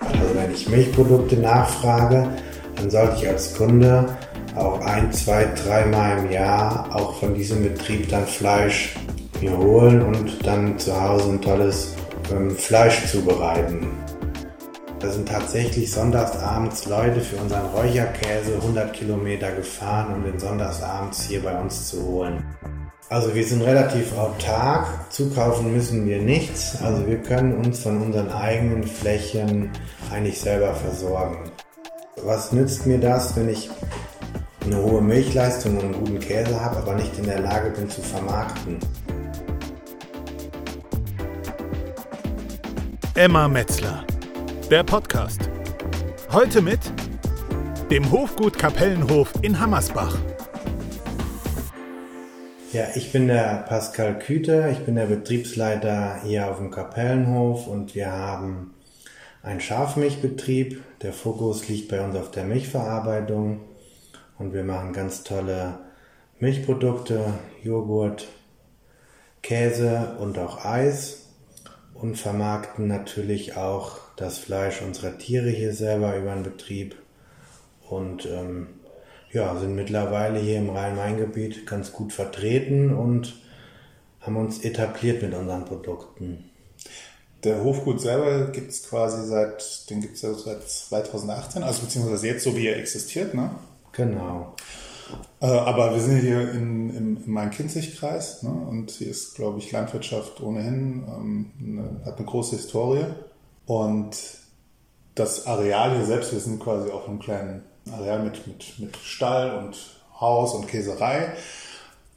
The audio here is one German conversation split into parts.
Also wenn ich Milchprodukte nachfrage, dann sollte ich als Kunde auch ein, zwei, dreimal im Jahr auch von diesem Betrieb dann Fleisch mir holen und dann zu Hause ein tolles ähm, Fleisch zubereiten. Da sind tatsächlich sonntagsabends Leute für unseren Räucherkäse 100 Kilometer gefahren, um den sonntagsabends hier bei uns zu holen. Also wir sind relativ autark, zukaufen müssen wir nichts. Also wir können uns von unseren eigenen Flächen eigentlich selber versorgen. Was nützt mir das, wenn ich eine hohe Milchleistung und einen guten Käse habe, aber nicht in der Lage bin zu vermarkten? Emma Metzler, der Podcast. Heute mit dem Hofgut Kapellenhof in Hammersbach. Ja, ich bin der Pascal Küter, ich bin der Betriebsleiter hier auf dem Kapellenhof und wir haben einen Schafmilchbetrieb. Der Fokus liegt bei uns auf der Milchverarbeitung und wir machen ganz tolle Milchprodukte, Joghurt, Käse und auch Eis und vermarkten natürlich auch das Fleisch unserer Tiere hier selber über den Betrieb und ähm, ja, sind mittlerweile hier im Rhein-Main-Gebiet ganz gut vertreten und haben uns etabliert mit unseren Produkten. Der Hofgut selber gibt es quasi seit, den gibt es ja seit 2018, also beziehungsweise jetzt so wie er existiert, ne? Genau. Äh, aber wir sind hier in, im, im Main-Kinzig-Kreis ne? und hier ist, glaube ich, Landwirtschaft ohnehin, ähm, eine, hat eine große Historie. Und das Areal hier selbst, wir sind quasi auf einem kleinen Areal mit, mit, mit Stall und Haus und Käserei.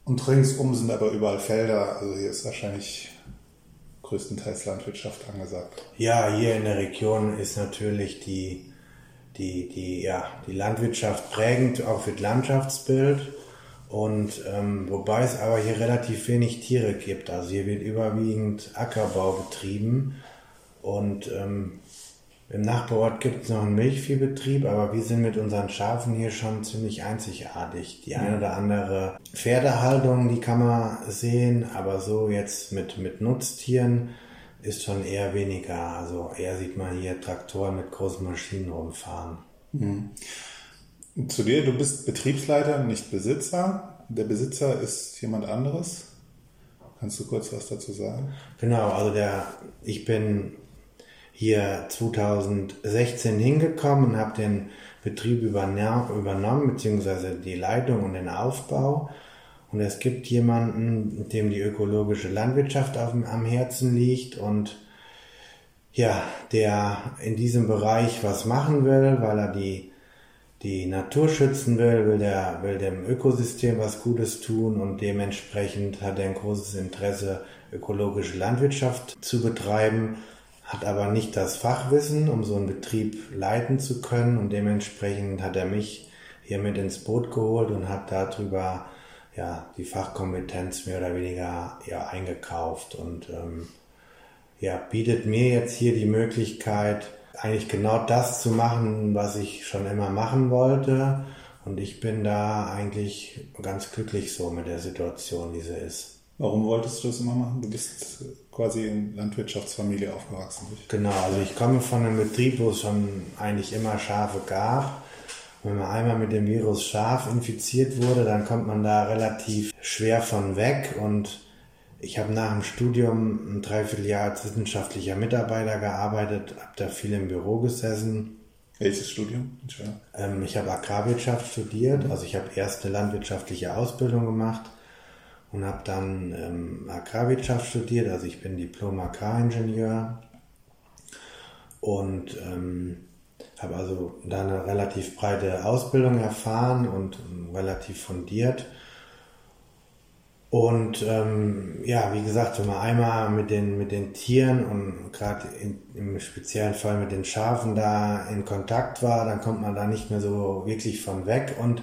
Und ringsum sind aber überall Felder. Also hier ist wahrscheinlich größtenteils Landwirtschaft angesagt. Ja, hier in der Region ist natürlich die die, die, ja, die Landwirtschaft prägend auch für das Landschaftsbild. Und ähm, wobei es aber hier relativ wenig Tiere gibt. Also hier wird überwiegend Ackerbau betrieben. Und ähm, im Nachbarort gibt es noch einen Milchviehbetrieb, aber wir sind mit unseren Schafen hier schon ziemlich einzigartig. Die eine oder andere Pferdehaltung, die kann man sehen, aber so jetzt mit, mit Nutztieren ist schon eher weniger. Also eher sieht man hier Traktoren mit großen Maschinen rumfahren. Mhm. Zu dir, du bist Betriebsleiter, nicht Besitzer. Der Besitzer ist jemand anderes. Kannst du kurz was dazu sagen? Genau, also der, ich bin hier 2016 hingekommen und habe den Betrieb übernommen, beziehungsweise die Leitung und den Aufbau. Und es gibt jemanden, dem die ökologische Landwirtschaft auf, am Herzen liegt und ja, der in diesem Bereich was machen will, weil er die, die Natur schützen will, will der, will dem Ökosystem was Gutes tun und dementsprechend hat er ein großes Interesse, ökologische Landwirtschaft zu betreiben, hat aber nicht das Fachwissen, um so einen Betrieb leiten zu können und dementsprechend hat er mich hier mit ins Boot geholt und hat darüber ja, die Fachkompetenz mehr oder weniger ja, eingekauft und ähm, ja, bietet mir jetzt hier die Möglichkeit, eigentlich genau das zu machen, was ich schon immer machen wollte. Und ich bin da eigentlich ganz glücklich so mit der Situation, wie sie ist. Warum wolltest du das immer machen? Du bist quasi in Landwirtschaftsfamilie aufgewachsen. Genau, also ich komme von einem Betrieb, wo es schon eigentlich immer Schafe gab. Wenn man einmal mit dem Virus Schaf infiziert wurde, dann kommt man da relativ schwer von weg. Und ich habe nach dem Studium ein Dreivierteljahr als wissenschaftlicher Mitarbeiter gearbeitet, habe da viel im Büro gesessen. Welches Studium? Ähm, ich habe Agrarwirtschaft studiert, also ich habe erst eine landwirtschaftliche Ausbildung gemacht und habe dann ähm, Agrarwirtschaft studiert, also ich bin Diplom-Agraringenieur und ähm, habe also da eine relativ breite Ausbildung erfahren und relativ fundiert. Und ähm, ja, wie gesagt, wenn man einmal mit den, mit den Tieren und gerade im speziellen Fall mit den Schafen da in Kontakt war, dann kommt man da nicht mehr so wirklich von weg. Und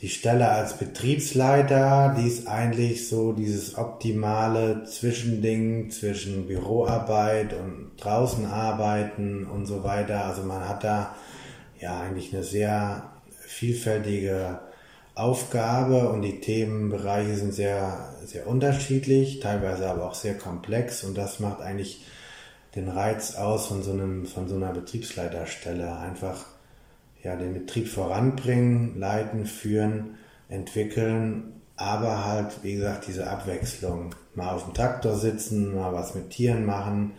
die Stelle als Betriebsleiter, die ist eigentlich so dieses optimale Zwischending zwischen Büroarbeit und draußen arbeiten und so weiter. Also man hat da ja eigentlich eine sehr vielfältige Aufgabe und die Themenbereiche sind sehr, sehr unterschiedlich, teilweise aber auch sehr komplex und das macht eigentlich den Reiz aus von so einem, von so einer Betriebsleiterstelle. Einfach, ja, den Betrieb voranbringen, leiten, führen, entwickeln, aber halt, wie gesagt, diese Abwechslung. Mal auf dem Traktor sitzen, mal was mit Tieren machen,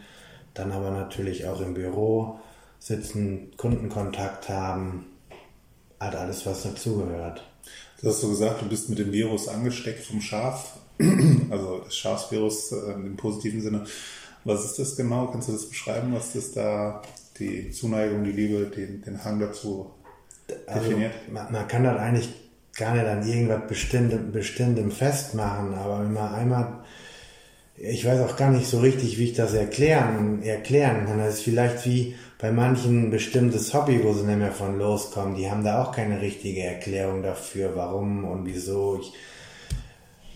dann aber natürlich auch im Büro sitzen, Kundenkontakt haben, hat alles, was dazugehört. Du hast so gesagt, du bist mit dem Virus angesteckt vom Schaf, also das Schafsvirus äh, im positiven Sinne. Was ist das genau? Kannst du das beschreiben? Was ist da die Zuneigung, die Liebe, den, den Hang dazu definiert? Also, man, man, kann das eigentlich gar nicht an irgendwas Bestimmtem, Bestimmtem festmachen, aber wenn man einmal, ich weiß auch gar nicht so richtig, wie ich das erklären, erklären kann. Das ist vielleicht wie bei manchen ein bestimmtes Hobby, wo sie nicht mehr von loskommen. Die haben da auch keine richtige Erklärung dafür, warum und wieso. Ich,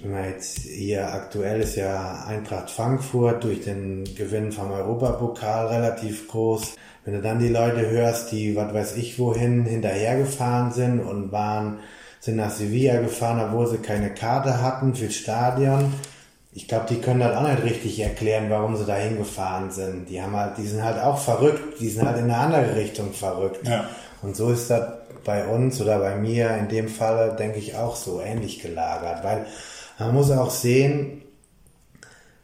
wenn man jetzt hier aktuell ist ja Eintracht Frankfurt durch den Gewinn vom Europapokal relativ groß. Wenn du dann die Leute hörst, die, was weiß ich wohin, hinterhergefahren sind und waren, sind nach Sevilla gefahren, obwohl sie keine Karte hatten fürs Stadion. Ich glaube, die können das auch nicht richtig erklären, warum sie da hingefahren sind. Die haben halt, die sind halt auch verrückt, die sind halt in eine andere Richtung verrückt. Ja. Und so ist das bei uns oder bei mir in dem Falle, denke ich, auch so ähnlich gelagert, weil man muss auch sehen,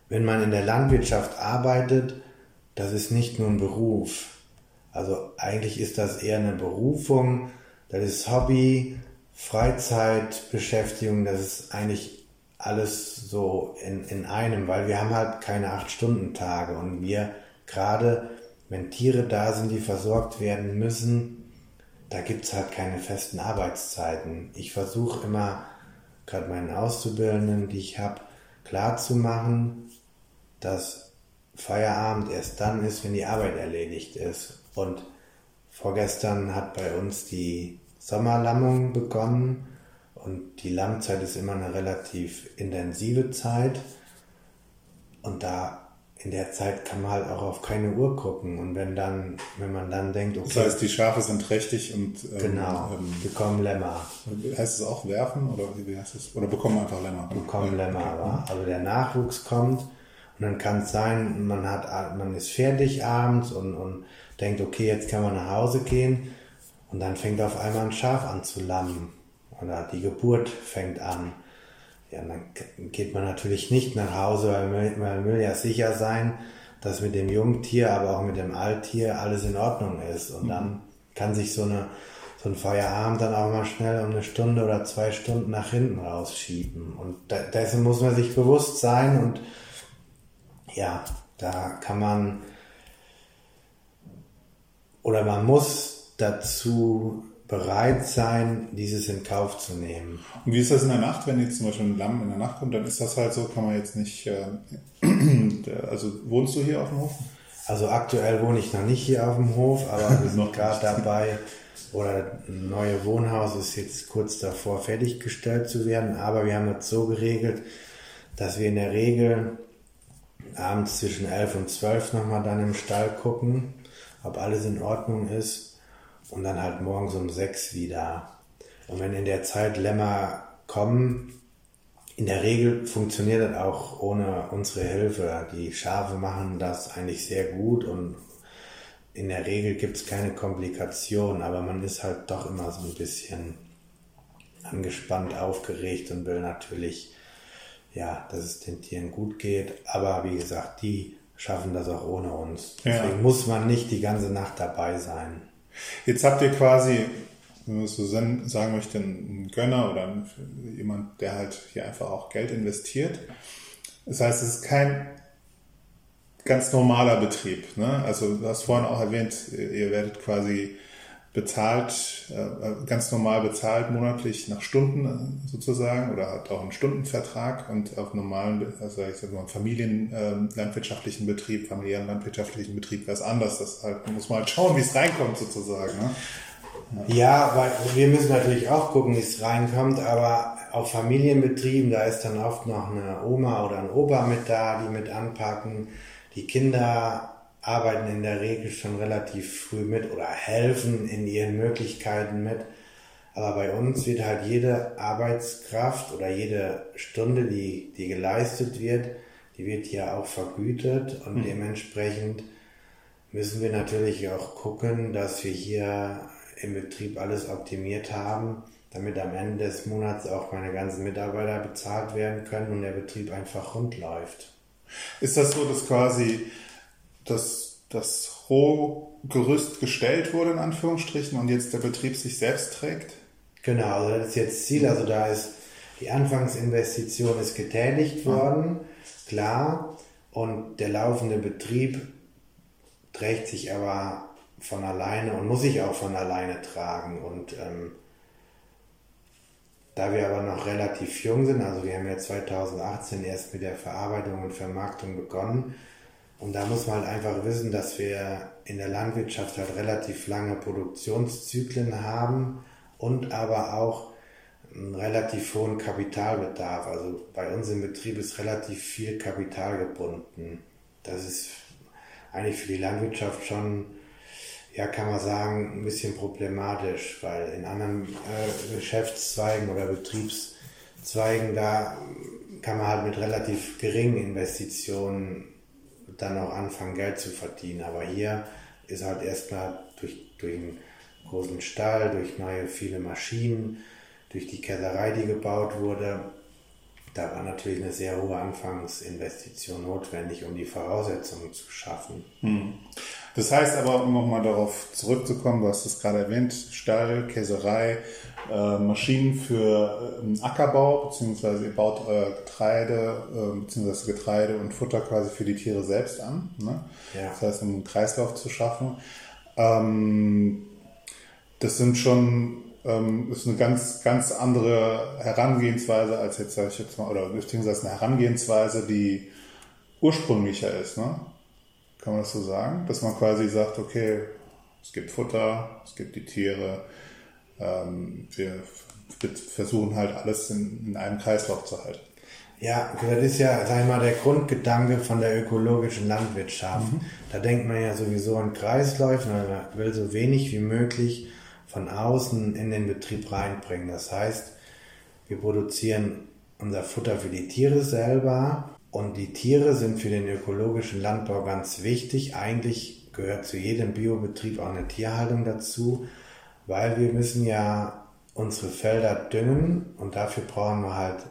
wenn man in der Landwirtschaft arbeitet, das ist nicht nur ein Beruf. Also eigentlich ist das eher eine Berufung, das ist Hobby, Freizeitbeschäftigung, das ist eigentlich alles so in, in einem, weil wir haben halt keine acht Stunden Tage und wir gerade, wenn Tiere da sind, die versorgt werden müssen, da gibt's halt keine festen Arbeitszeiten. Ich versuche immer gerade meinen Auszubildenden, die ich habe, klar zu machen, dass Feierabend erst dann ist, wenn die Arbeit erledigt ist. Und vorgestern hat bei uns die Sommerlammung begonnen und die Lammzeit ist immer eine relativ intensive Zeit. Und da in der Zeit kann man halt auch auf keine Uhr gucken. Und wenn dann, wenn man dann denkt, okay. Das heißt, die Schafe sind trächtig und ähm, genau, ähm, bekommen Lämmer. Heißt es auch werfen oder wie heißt es? Oder bekommen einfach Lämmer? Bekommen Lämmer, okay. aber also der Nachwuchs kommt und dann kann es sein, man hat, man ist fertig abends und, und denkt, okay, jetzt kann man nach Hause gehen und dann fängt auf einmal ein Schaf an zu lammen oder die Geburt fängt an ja, dann geht man natürlich nicht nach Hause, weil man will ja sicher sein, dass mit dem Jungtier, aber auch mit dem Alttier alles in Ordnung ist. Und mhm. dann kann sich so, eine, so ein Feierabend dann auch mal schnell um eine Stunde oder zwei Stunden nach hinten rausschieben. Und da, dessen muss man sich bewusst sein. Und ja, da kann man oder man muss dazu bereit sein, dieses in Kauf zu nehmen. Und wie ist das in der Nacht, wenn jetzt zum Beispiel ein Lamm in der Nacht kommt, dann ist das halt so, kann man jetzt nicht, äh, also wohnst du hier auf dem Hof? Also aktuell wohne ich noch nicht hier auf dem Hof, aber wir sind gerade dabei, oder ein neues Wohnhaus ist jetzt kurz davor fertiggestellt zu werden, aber wir haben das so geregelt, dass wir in der Regel abends zwischen 11 und 12 nochmal dann im Stall gucken, ob alles in Ordnung ist und dann halt morgens um sechs wieder. Und wenn in der Zeit Lämmer kommen, in der Regel funktioniert das auch ohne unsere Hilfe. Die Schafe machen das eigentlich sehr gut und in der Regel gibt es keine Komplikationen, aber man ist halt doch immer so ein bisschen angespannt, aufgeregt und will natürlich, ja, dass es den Tieren gut geht. Aber wie gesagt, die schaffen das auch ohne uns. Deswegen ja. muss man nicht die ganze Nacht dabei sein. Jetzt habt ihr quasi, wenn man es so sagen möchte, einen Gönner oder jemand, der halt hier einfach auch Geld investiert. Das heißt, es ist kein ganz normaler Betrieb. Ne? Also du hast vorhin auch erwähnt, ihr werdet quasi bezahlt, äh, ganz normal bezahlt monatlich nach Stunden äh, sozusagen oder hat auch einen Stundenvertrag und auf normalen, also ich sag mal, familienlandwirtschaftlichen ähm, Betrieb, familiären landwirtschaftlichen Betrieb wäre es anders. Das halt, muss man halt schauen, wie es reinkommt sozusagen. Ne? Ja, weil wir müssen natürlich auch gucken, wie es reinkommt, aber auf Familienbetrieben, da ist dann oft noch eine Oma oder ein Opa mit da, die mit anpacken. Die Kinder arbeiten in der Regel schon relativ früh mit oder helfen in ihren Möglichkeiten mit. Aber bei uns wird halt jede Arbeitskraft oder jede Stunde, die, die geleistet wird, die wird ja auch vergütet und mhm. dementsprechend müssen wir natürlich auch gucken, dass wir hier im Betrieb alles optimiert haben, damit am Ende des Monats auch meine ganzen Mitarbeiter bezahlt werden können und der Betrieb einfach rund läuft. Ist das so, dass quasi das, das Rohgerüst gestellt wurde, in Anführungsstrichen, und jetzt der Betrieb sich selbst trägt? Genau, also das ist jetzt Ziel. Also da ist die Anfangsinvestition ist getätigt worden, klar, und der laufende Betrieb trägt sich aber von alleine und muss sich auch von alleine tragen. Und ähm, da wir aber noch relativ jung sind, also wir haben ja 2018 erst mit der Verarbeitung und Vermarktung begonnen, und da muss man halt einfach wissen, dass wir in der Landwirtschaft halt relativ lange Produktionszyklen haben und aber auch einen relativ hohen Kapitalbedarf. Also bei uns im Betrieb ist relativ viel Kapital gebunden. Das ist eigentlich für die Landwirtschaft schon, ja, kann man sagen, ein bisschen problematisch, weil in anderen äh, Geschäftszweigen oder Betriebszweigen, da kann man halt mit relativ geringen Investitionen dann auch anfangen, Geld zu verdienen. Aber hier ist halt erstmal durch, durch einen großen Stall, durch neue viele Maschinen, durch die Käserei, die gebaut wurde, da war natürlich eine sehr hohe Anfangsinvestition notwendig, um die Voraussetzungen zu schaffen. Hm. Das heißt aber, um nochmal darauf zurückzukommen, du hast es gerade erwähnt, Stall, Käserei, äh, Maschinen für äh, Ackerbau, beziehungsweise ihr baut euer Getreide, äh, beziehungsweise Getreide und Futter quasi für die Tiere selbst an. Ne? Ja. Das heißt, um einen Kreislauf zu schaffen. Ähm, das sind schon ähm, ist eine ganz, ganz andere Herangehensweise als jetzt, sage ich jetzt mal, oder beziehungsweise eine Herangehensweise, die ursprünglicher ist, ne? Kann man das so sagen? Dass man quasi sagt, okay, es gibt Futter, es gibt die Tiere, ähm, wir versuchen halt alles in, in einem Kreislauf zu halten. Ja, das ist ja, sag ich mal, der Grundgedanke von der ökologischen Landwirtschaft. Mhm. Da denkt man ja sowieso an Kreisläufe, man will so wenig wie möglich von außen in den Betrieb reinbringen. Das heißt, wir produzieren unser Futter für die Tiere selber und die Tiere sind für den ökologischen Landbau ganz wichtig. Eigentlich gehört zu jedem Biobetrieb auch eine Tierhaltung dazu, weil wir müssen ja unsere Felder düngen und dafür brauchen wir halt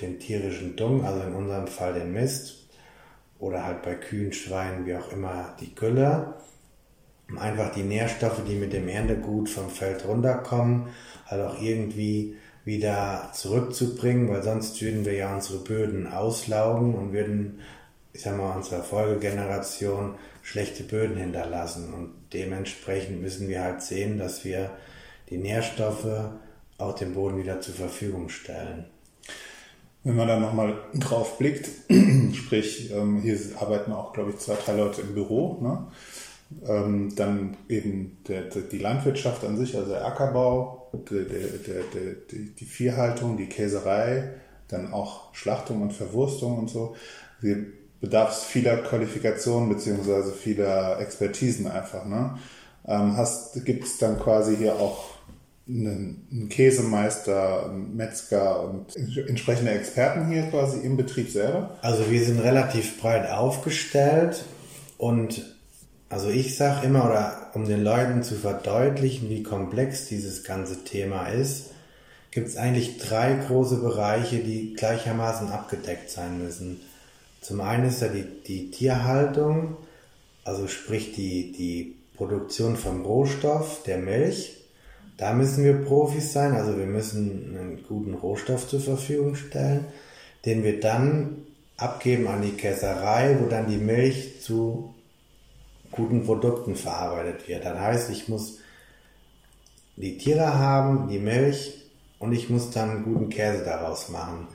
den tierischen Dung, also in unserem Fall den Mist oder halt bei Kühen, Schweinen, wie auch immer, die Gülle. Um einfach die Nährstoffe, die mit dem Erntegut vom Feld runterkommen, halt auch irgendwie wieder zurückzubringen, weil sonst würden wir ja unsere Böden auslaugen und würden, ich sag mal, unserer Folgegeneration schlechte Böden hinterlassen. Und dementsprechend müssen wir halt sehen, dass wir die Nährstoffe auch dem Boden wieder zur Verfügung stellen. Wenn man da nochmal drauf blickt, sprich, ähm, hier arbeiten auch, glaube ich, zwei, drei Leute im Büro, ne? Ähm, dann eben die Landwirtschaft an sich, also der Ackerbau, die, Viehhaltung, die Käserei, dann auch Schlachtung und Verwurstung und so. Sie bedarf es vieler Qualifikationen beziehungsweise vieler Expertisen einfach. Ne? Ähm, Gibt es dann quasi hier auch einen, einen Käsemeister, einen Metzger und entsprechende Experten hier quasi im Betrieb selber? Also wir sind relativ breit aufgestellt und also ich sage immer, oder um den Leuten zu verdeutlichen, wie komplex dieses ganze Thema ist, gibt es eigentlich drei große Bereiche, die gleichermaßen abgedeckt sein müssen. Zum einen ist da die, die Tierhaltung, also sprich die, die Produktion vom Rohstoff, der Milch. Da müssen wir Profis sein, also wir müssen einen guten Rohstoff zur Verfügung stellen, den wir dann abgeben an die Käserei, wo dann die Milch zu guten Produkten verarbeitet wird. Das heißt, ich muss die Tiere haben, die Milch und ich muss dann guten Käse daraus machen.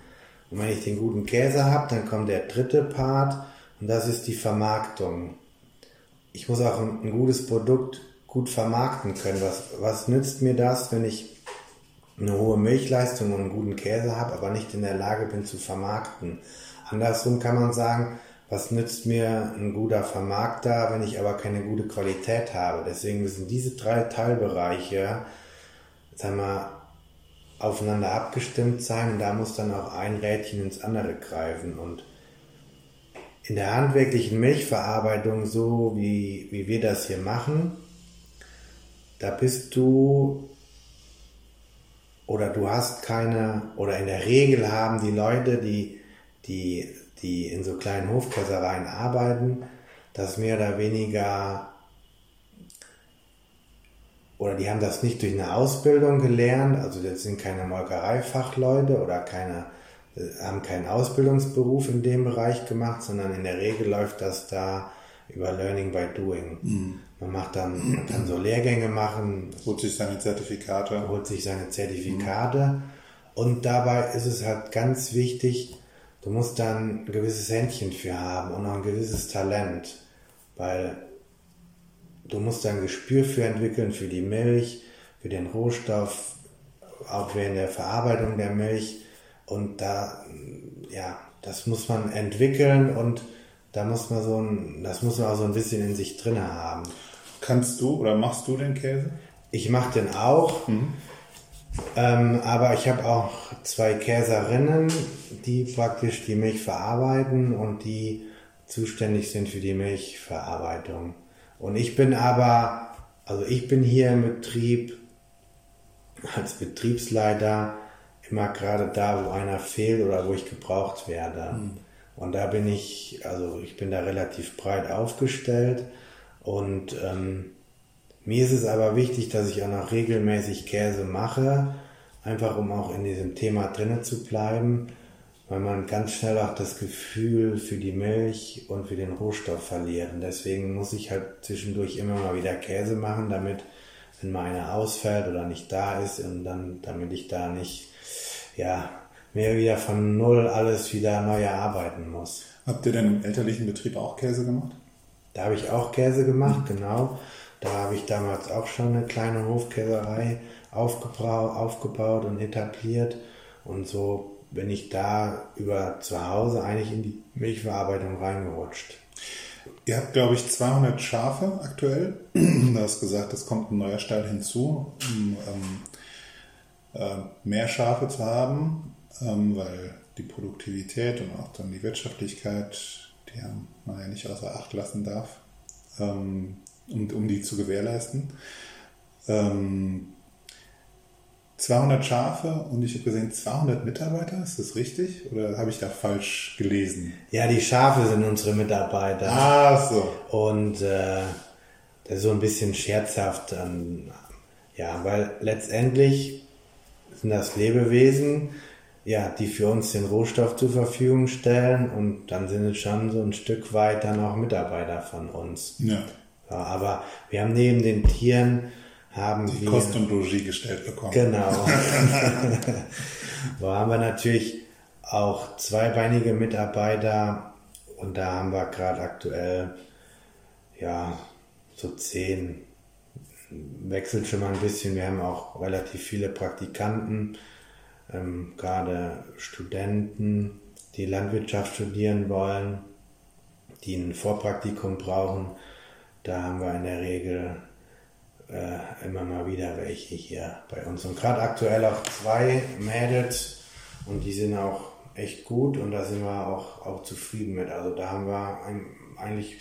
Und wenn ich den guten Käse habe, dann kommt der dritte Part und das ist die Vermarktung. Ich muss auch ein, ein gutes Produkt gut vermarkten können. Was, was nützt mir das, wenn ich eine hohe Milchleistung und einen guten Käse habe, aber nicht in der Lage bin zu vermarkten? Andersrum kann man sagen, was nützt mir ein guter Vermarkter, wenn ich aber keine gute Qualität habe. Deswegen müssen diese drei Teilbereiche, sagen wir, aufeinander abgestimmt sein. Und da muss dann auch ein Rädchen ins andere greifen. Und in der handwerklichen Milchverarbeitung, so wie, wie wir das hier machen, da bist du oder du hast keine, oder in der Regel haben die Leute, die, die, die in so kleinen Hofkäsereien arbeiten, das mehr oder weniger, oder die haben das nicht durch eine Ausbildung gelernt, also das sind keine Molkereifachleute oder keine, haben keinen Ausbildungsberuf in dem Bereich gemacht, sondern in der Regel läuft das da über Learning by Doing. Mhm. Man macht dann, man kann so Lehrgänge machen. Holt sich seine Zertifikate. Holt sich seine Zertifikate. Mhm. Und dabei ist es halt ganz wichtig, du musst dann ein gewisses Händchen für haben und auch ein gewisses Talent. Weil du musst dann ein Gespür für entwickeln, für die Milch, für den Rohstoff, auch während der Verarbeitung der Milch. Und da, ja, das muss man entwickeln und da muss man so ein, das muss man auch so ein bisschen in sich drin haben. Kannst du oder machst du den Käse? Ich mache den auch. Mhm. Ähm, aber ich habe auch zwei Käserinnen, die praktisch die Milch verarbeiten und die zuständig sind für die Milchverarbeitung. Und ich bin aber, also ich bin hier im Betrieb als Betriebsleiter immer gerade da, wo einer fehlt oder wo ich gebraucht werde. Mhm. Und da bin ich, also ich bin da relativ breit aufgestellt und ähm, mir ist es aber wichtig, dass ich auch noch regelmäßig Käse mache, einfach um auch in diesem Thema drinnen zu bleiben, weil man ganz schnell auch das Gefühl für die Milch und für den Rohstoff verliert. Und deswegen muss ich halt zwischendurch immer mal wieder Käse machen, damit, wenn mal einer ausfällt oder nicht da ist, und dann, damit ich da nicht, ja, mehr wieder von Null alles wieder neu erarbeiten muss. Habt ihr denn im elterlichen Betrieb auch Käse gemacht? Da habe ich auch Käse gemacht, genau. Da habe ich damals auch schon eine kleine Hofkäserei aufgebaut und etabliert. Und so bin ich da über zu Hause eigentlich in die Milchverarbeitung reingerutscht. Ihr habt, glaube ich, 200 Schafe aktuell. Du hast gesagt, es kommt ein neuer Stall hinzu, um ähm, äh, mehr Schafe zu haben ähm, weil die Produktivität und auch dann die Wirtschaftlichkeit, die man ja nicht außer Acht lassen darf, ähm, um, um die zu gewährleisten. Ähm, 200 Schafe und ich habe gesehen 200 Mitarbeiter, ist das richtig oder habe ich da falsch gelesen? Ja, die Schafe sind unsere Mitarbeiter. Ah, so. Und äh, das ist so ein bisschen scherzhaft. Ähm, ja, weil letztendlich sind das Lebewesen, ja, die für uns den Rohstoff zur Verfügung stellen und dann sind es schon so ein Stück weit dann auch Mitarbeiter von uns. Ja. ja aber wir haben neben den Tieren haben die wir Kost und Logis gestellt bekommen. Genau. da haben wir natürlich auch zweibeinige Mitarbeiter und da haben wir gerade aktuell ja so zehn wechselt schon mal ein bisschen. Wir haben auch relativ viele Praktikanten ähm, gerade Studenten, die Landwirtschaft studieren wollen, die ein Vorpraktikum brauchen. Da haben wir in der Regel äh, immer mal wieder welche hier bei uns. Und gerade aktuell auch zwei Mädels und die sind auch echt gut und da sind wir auch, auch zufrieden mit. Also da haben wir ein, eigentlich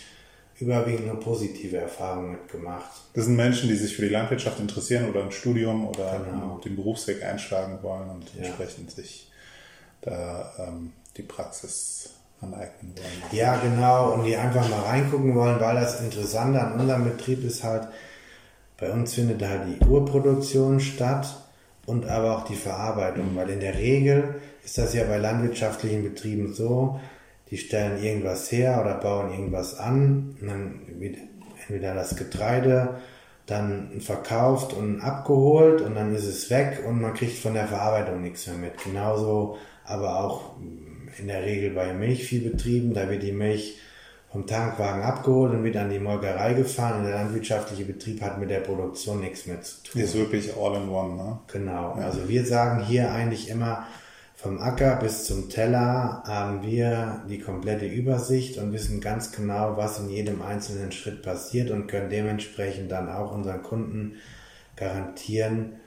überwiegend nur positive Erfahrungen mitgemacht. Das sind Menschen, die sich für die Landwirtschaft interessieren oder ein Studium oder genau. den Berufsweg einschlagen wollen und ja. entsprechend sich da ähm, die Praxis aneignen wollen. Ja, genau, und die einfach mal reingucken wollen, weil das Interessante an unserem Betrieb ist halt, bei uns findet halt die Urproduktion statt und aber auch die Verarbeitung, weil in der Regel ist das ja bei landwirtschaftlichen Betrieben so, die stellen irgendwas her oder bauen irgendwas an und dann entweder das Getreide dann verkauft und abgeholt und dann ist es weg und man kriegt von der Verarbeitung nichts mehr mit. Genauso aber auch in der Regel bei Milchviehbetrieben, da wird die Milch vom Tankwagen abgeholt und wird an die Molkerei gefahren und der landwirtschaftliche Betrieb hat mit der Produktion nichts mehr zu tun. Ist wirklich all in one, ne? Genau. Ja. Also wir sagen hier eigentlich immer, vom Acker bis zum Teller haben wir die komplette Übersicht und wissen ganz genau, was in jedem einzelnen Schritt passiert und können dementsprechend dann auch unseren Kunden garantieren,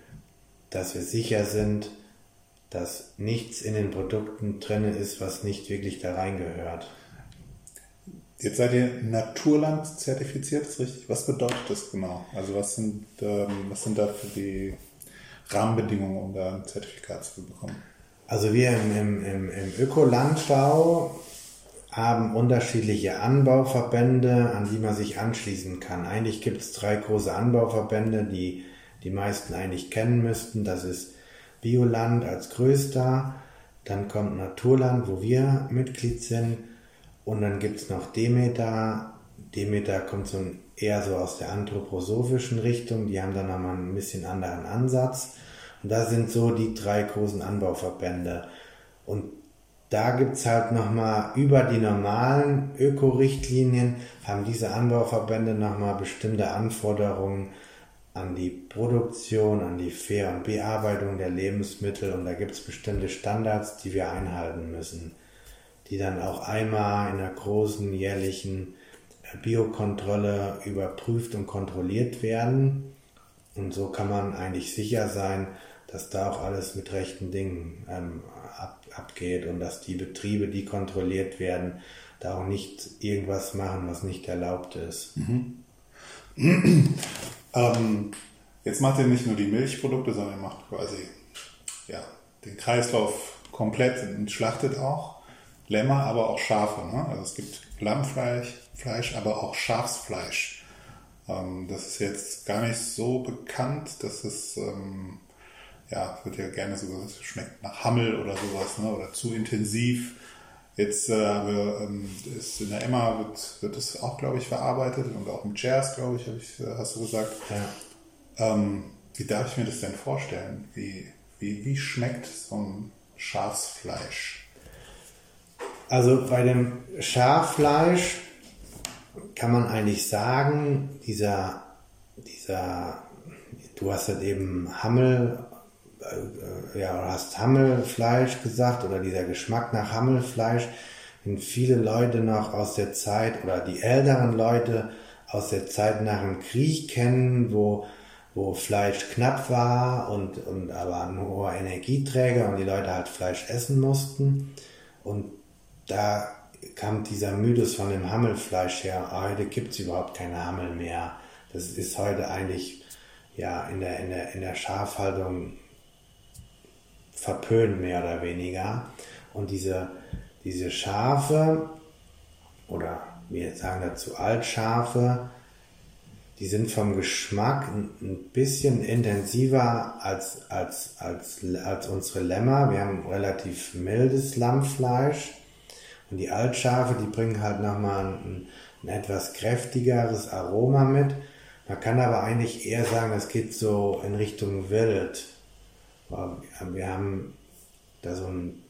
dass wir sicher sind, dass nichts in den Produkten drin ist, was nicht wirklich da reingehört. Jetzt seid ihr Naturland zertifiziert, ist richtig? Was bedeutet das genau? Also was sind, ähm, was sind da für die Rahmenbedingungen, um da ein Zertifikat zu bekommen? Also wir im, im, im, im Ökolandbau haben unterschiedliche Anbauverbände, an die man sich anschließen kann. Eigentlich gibt es drei große Anbauverbände, die die meisten eigentlich kennen müssten. Das ist Bioland als größter, dann kommt Naturland, wo wir Mitglied sind, und dann gibt es noch Demeter. Demeter kommt so eher so aus der anthroposophischen Richtung, die haben dann nochmal ein bisschen anderen Ansatz. Und da sind so die drei großen Anbauverbände. Und da gibt es halt nochmal über die normalen Ökorichtlinien, haben diese Anbauverbände nochmal bestimmte Anforderungen an die Produktion, an die Fair- und Bearbeitung der Lebensmittel und da gibt es bestimmte Standards, die wir einhalten müssen, die dann auch einmal in einer großen jährlichen Biokontrolle überprüft und kontrolliert werden. Und so kann man eigentlich sicher sein, dass da auch alles mit rechten Dingen ähm, ab, abgeht und dass die Betriebe, die kontrolliert werden, da auch nicht irgendwas machen, was nicht erlaubt ist. Mhm. ähm, jetzt macht ihr nicht nur die Milchprodukte, sondern ihr macht quasi ja, den Kreislauf komplett und schlachtet auch Lämmer, aber auch Schafe. Ne? Also es gibt Lammfleisch, Fleisch, aber auch Schafsfleisch. Ähm, das ist jetzt gar nicht so bekannt, dass es ähm, ja, wird ja gerne so gesagt, schmeckt nach Hammel oder sowas, ne? oder zu intensiv. Jetzt äh, ähm, ist in der Emma wird, wird das auch, glaube ich, verarbeitet und auch im Jazz, glaube ich, ich, äh, hast du gesagt. Ja. Ähm, wie darf ich mir das denn vorstellen? Wie, wie, wie schmeckt so ein Schafsfleisch? Also bei dem Schaffleisch kann man eigentlich sagen, dieser, dieser, du hast halt eben Hammel äh, ja, hast Hammelfleisch gesagt oder dieser Geschmack nach Hammelfleisch, den viele Leute noch aus der Zeit oder die älteren Leute aus der Zeit nach dem Krieg kennen, wo, wo Fleisch knapp war und, und aber ein hoher Energieträger und die Leute halt Fleisch essen mussten. Und da kam dieser Mythos von dem Hammelfleisch her, heute gibt es überhaupt keine Hammel mehr. Das ist heute eigentlich ja in der, in der, in der Schafhaltung verpönt, mehr oder weniger. Und diese, diese Schafe, oder wir sagen dazu Altschafe, die sind vom Geschmack ein bisschen intensiver als, als, als, als unsere Lämmer. Wir haben relativ mildes Lammfleisch. Und die Altschafe, die bringen halt nochmal ein, ein etwas kräftigeres Aroma mit. Man kann aber eigentlich eher sagen, es geht so in Richtung Wild. Wir haben da so, ein,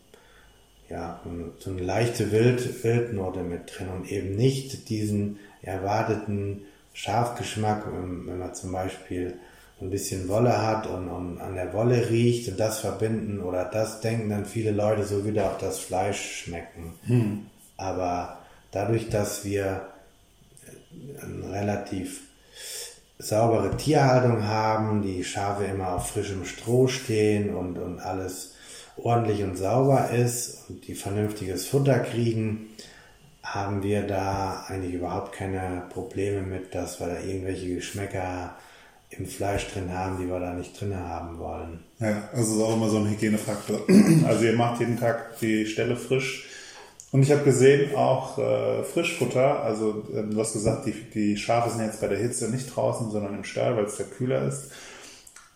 ja, so eine leichte Wild, Wildnote mit drin und eben nicht diesen erwarteten Schafgeschmack, wenn man zum Beispiel ein bisschen Wolle hat und, und, an der Wolle riecht und das verbinden oder das denken dann viele Leute so wieder auf das Fleisch schmecken. Hm. Aber dadurch, dass wir eine relativ saubere Tierhaltung haben, die Schafe immer auf frischem Stroh stehen und, und alles ordentlich und sauber ist und die vernünftiges Futter kriegen, haben wir da eigentlich überhaupt keine Probleme mit, dass wir da irgendwelche Geschmäcker im Fleisch drin haben, die wir da nicht drin haben wollen. Ja, also ist auch immer so ein Hygienefaktor. Also ihr macht jeden Tag die Stelle frisch und ich habe gesehen auch äh, Frischfutter, also äh, du hast gesagt, die, die Schafe sind jetzt bei der Hitze nicht draußen, sondern im Stall, weil es da kühler ist.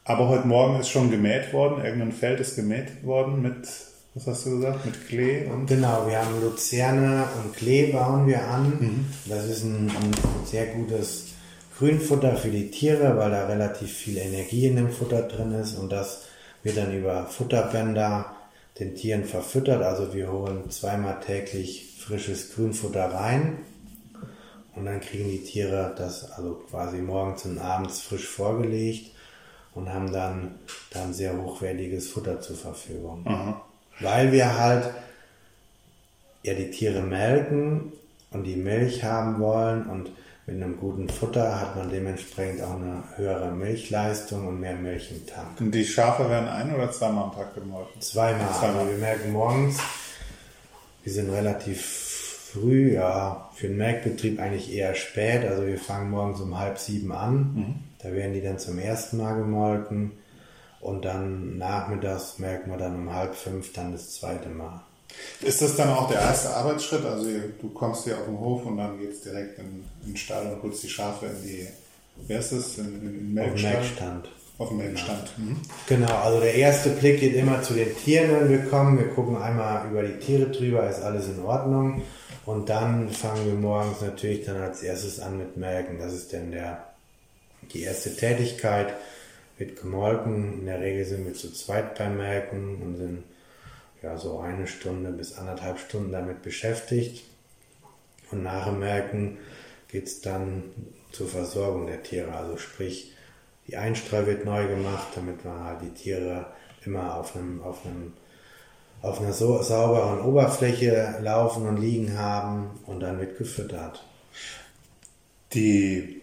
Aber heute Morgen ist schon gemäht worden, irgendein Feld ist gemäht worden mit, was hast du gesagt, mit Klee und... Genau, wir haben Luzerne und Klee bauen wir an. Mhm. Das ist ein, ein sehr gutes Grünfutter für die Tiere, weil da relativ viel Energie in dem Futter drin ist und das wird dann über Futterbänder den Tieren verfüttert. Also wir holen zweimal täglich frisches Grünfutter rein und dann kriegen die Tiere das also quasi morgens und abends frisch vorgelegt und haben dann, dann sehr hochwertiges Futter zur Verfügung. Mhm. Weil wir halt ja die Tiere melken und die Milch haben wollen und mit einem guten Futter hat man dementsprechend auch eine höhere Milchleistung und mehr Milch im Tank. Und die Schafe werden ein- oder zweimal am Tag gemolken? Zweimal. Zweimal. Also wir merken morgens, wir sind relativ früh, ja, für den Melkbetrieb eigentlich eher spät. Also wir fangen morgens um halb sieben an. Mhm. Da werden die dann zum ersten Mal gemolken. Und dann nachmittags melken wir dann um halb fünf dann das zweite Mal. Ist das dann auch der erste Arbeitsschritt? Also du kommst hier auf den Hof und dann geht es direkt in, in den Stall und holst die Schafe in die, wer ist das, in, in den Melkstall? Auf Melkstand. Auf dem Melkstand. Genau. Mhm. genau, also der erste Blick geht immer zu den Tieren, wenn wir kommen. Wir gucken einmal über die Tiere drüber, ist alles in Ordnung. Und dann fangen wir morgens natürlich dann als erstes an mit Melken. Das ist dann der, die erste Tätigkeit. Wird gemolken. In der Regel sind wir zu zweit beim Melken und sind ja so eine Stunde bis anderthalb Stunden damit beschäftigt. Und nach dem Melken geht es dann zur Versorgung der Tiere. Also sprich, die Einstreu wird neu gemacht, damit wir halt die Tiere immer auf einem, auf einem auf einer so sauberen Oberfläche laufen und liegen haben und dann wird gefüttert. Die,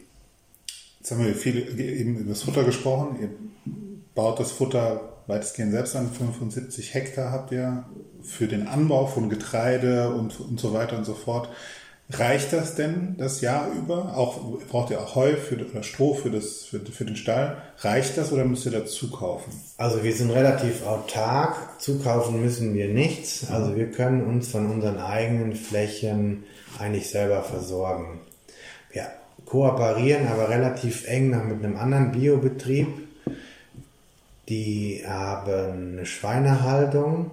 jetzt haben wir viel eben über das Futter gesprochen. Ihr baut das Futter weitestgehend selbst an. 75 Hektar habt ihr für den Anbau von Getreide und, und so weiter und so fort. Reicht das denn das Jahr über? Auch, braucht ihr auch Heu für, oder Stroh für, das, für, für den Stall? Reicht das oder müsst ihr dazu kaufen? Also wir sind relativ autark. Zukaufen müssen wir nichts. Also wir können uns von unseren eigenen Flächen eigentlich selber versorgen. Wir kooperieren aber relativ eng noch mit einem anderen Biobetrieb. Die haben eine Schweinehaltung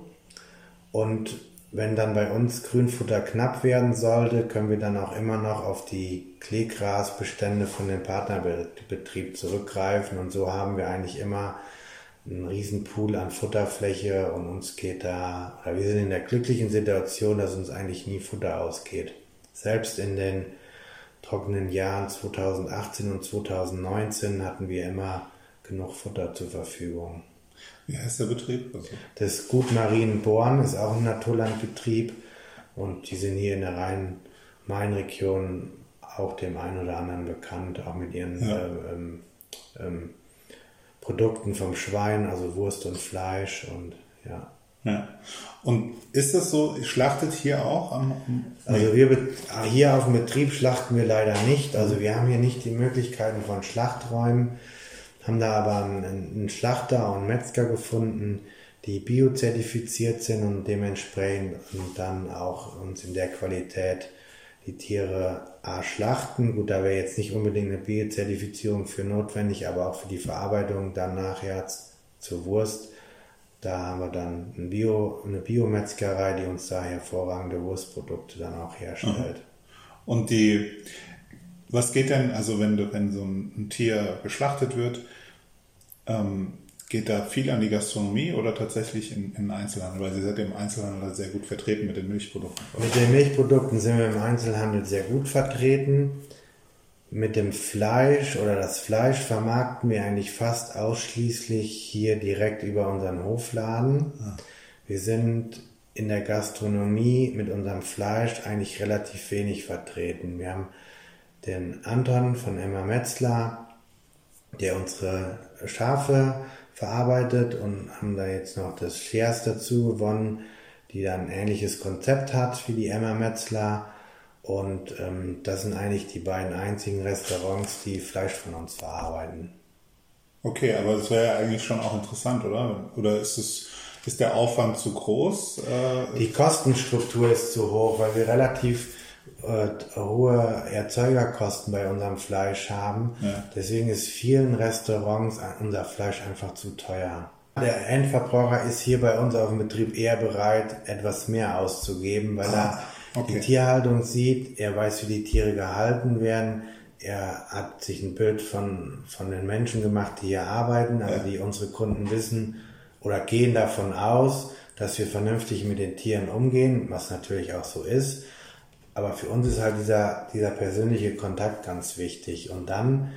und wenn dann bei uns Grünfutter knapp werden sollte, können wir dann auch immer noch auf die Kleegrasbestände von dem Partnerbetrieb zurückgreifen und so haben wir eigentlich immer einen riesen Pool an Futterfläche und uns geht da, oder wir sind in der glücklichen Situation, dass uns eigentlich nie Futter ausgeht. Selbst in den trockenen Jahren 2018 und 2019 hatten wir immer genug Futter zur Verfügung. Wie heißt der Betrieb? Also. Das Gut Marienborn ist auch ein Naturlandbetrieb und die sind hier in der Rhein-Main-Region auch dem einen oder anderen bekannt, auch mit ihren ja. äh, ähm, ähm, Produkten vom Schwein, also Wurst und Fleisch und ja. Ja. Und ist das so, schlachtet hier auch am, Also wir hier auf dem Betrieb schlachten wir leider nicht. Also wir haben hier nicht die Möglichkeiten von Schlachträumen haben da aber einen, einen Schlachter und Metzger gefunden, die biozertifiziert sind und dementsprechend dann auch uns in der Qualität die Tiere A schlachten. Gut, da wäre jetzt nicht unbedingt eine Biozertifizierung für notwendig, aber auch für die Verarbeitung dann nachher zur Wurst. Da haben wir dann ein Bio, eine Biometzgerei, die uns da hervorragende Wurstprodukte dann auch herstellt. Und die, was geht denn, also wenn, wenn so ein Tier geschlachtet wird, ähm, geht da viel an die Gastronomie oder tatsächlich in, in Einzelhandel? Weil Sie seid im Einzelhandel sehr gut vertreten mit den Milchprodukten. Mit den Milchprodukten sind wir im Einzelhandel sehr gut vertreten. Mit dem Fleisch oder das Fleisch vermarkten wir eigentlich fast ausschließlich hier direkt über unseren Hofladen. Ah. Wir sind in der Gastronomie mit unserem Fleisch eigentlich relativ wenig vertreten. Wir haben den Anton von Emma Metzler, der unsere Schafe verarbeitet und haben da jetzt noch das Shares dazu gewonnen, die dann ein ähnliches Konzept hat wie die Emma Metzler. Und ähm, das sind eigentlich die beiden einzigen Restaurants, die Fleisch von uns verarbeiten. Okay, aber das wäre ja eigentlich schon auch interessant, oder? Oder ist es ist der Aufwand zu groß? Äh, die Kostenstruktur ist zu hoch, weil wir relativ äh, hohe Erzeugerkosten bei unserem Fleisch haben. Ja. Deswegen ist vielen Restaurants unser Fleisch einfach zu teuer. Der Endverbraucher ist hier bei uns auf dem Betrieb eher bereit, etwas mehr auszugeben, weil ah, er okay. die Tierhaltung sieht, er weiß, wie die Tiere gehalten werden, er hat sich ein Bild von, von den Menschen gemacht, die hier arbeiten, also ja. die unsere Kunden wissen oder gehen davon aus, dass wir vernünftig mit den Tieren umgehen, was natürlich auch so ist. Aber für uns ist halt dieser, dieser persönliche Kontakt ganz wichtig. Und dann,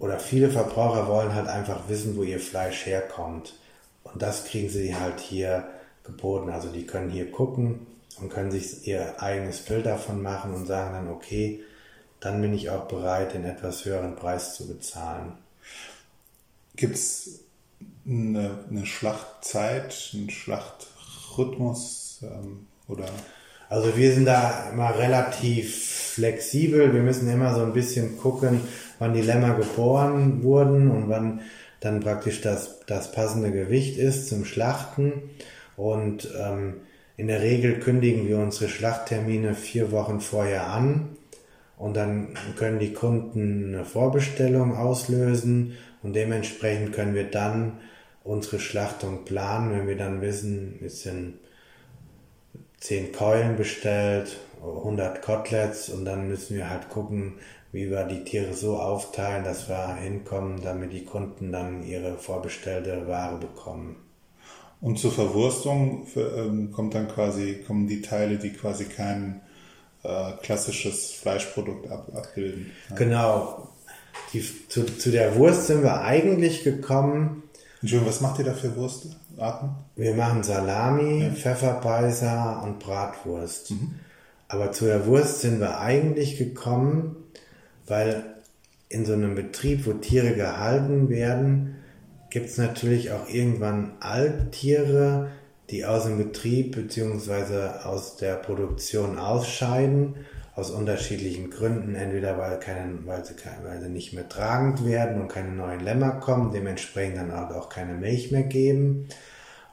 oder viele Verbraucher wollen halt einfach wissen, wo ihr Fleisch herkommt. Und das kriegen sie halt hier geboten. Also die können hier gucken und können sich ihr eigenes Bild davon machen und sagen dann, okay, dann bin ich auch bereit, den etwas höheren Preis zu bezahlen. Gibt es eine, eine, Schlachtzeit, einen Schlachtrhythmus ähm, oder? Also wir sind da immer relativ flexibel. Wir müssen immer so ein bisschen gucken, wann die Lämmer geboren wurden und wann dann praktisch das, das passende Gewicht ist zum Schlachten. Und ähm, in der Regel kündigen wir unsere Schlachttermine vier Wochen vorher an. Und dann können die Kunden eine Vorbestellung auslösen und dementsprechend können wir dann unsere Schlachtung planen, wenn wir dann wissen, ist ein 10 Keulen bestellt, 100 Koteletts und dann müssen wir halt gucken, wie wir die Tiere so aufteilen, dass wir hinkommen, damit die Kunden dann ihre vorbestellte Ware bekommen. Und zur Verwurstung für, ähm, kommt dann quasi, kommen die Teile, die quasi kein äh, klassisches Fleischprodukt ab, abbilden. Ja. Genau. Die, zu, zu der Wurst sind wir eigentlich gekommen, Entschuldigung, was macht ihr da für Wurstarten? Wir machen Salami, ja. Pfefferbeißer und Bratwurst. Mhm. Aber zu der Wurst sind wir eigentlich gekommen, weil in so einem Betrieb, wo Tiere gehalten werden, gibt es natürlich auch irgendwann Alttiere, die aus dem Betrieb bzw. aus der Produktion ausscheiden, aus unterschiedlichen Gründen, entweder weil, keine, weil, sie, weil sie nicht mehr tragend werden und keine neuen Lämmer kommen, dementsprechend dann auch keine Milch mehr geben,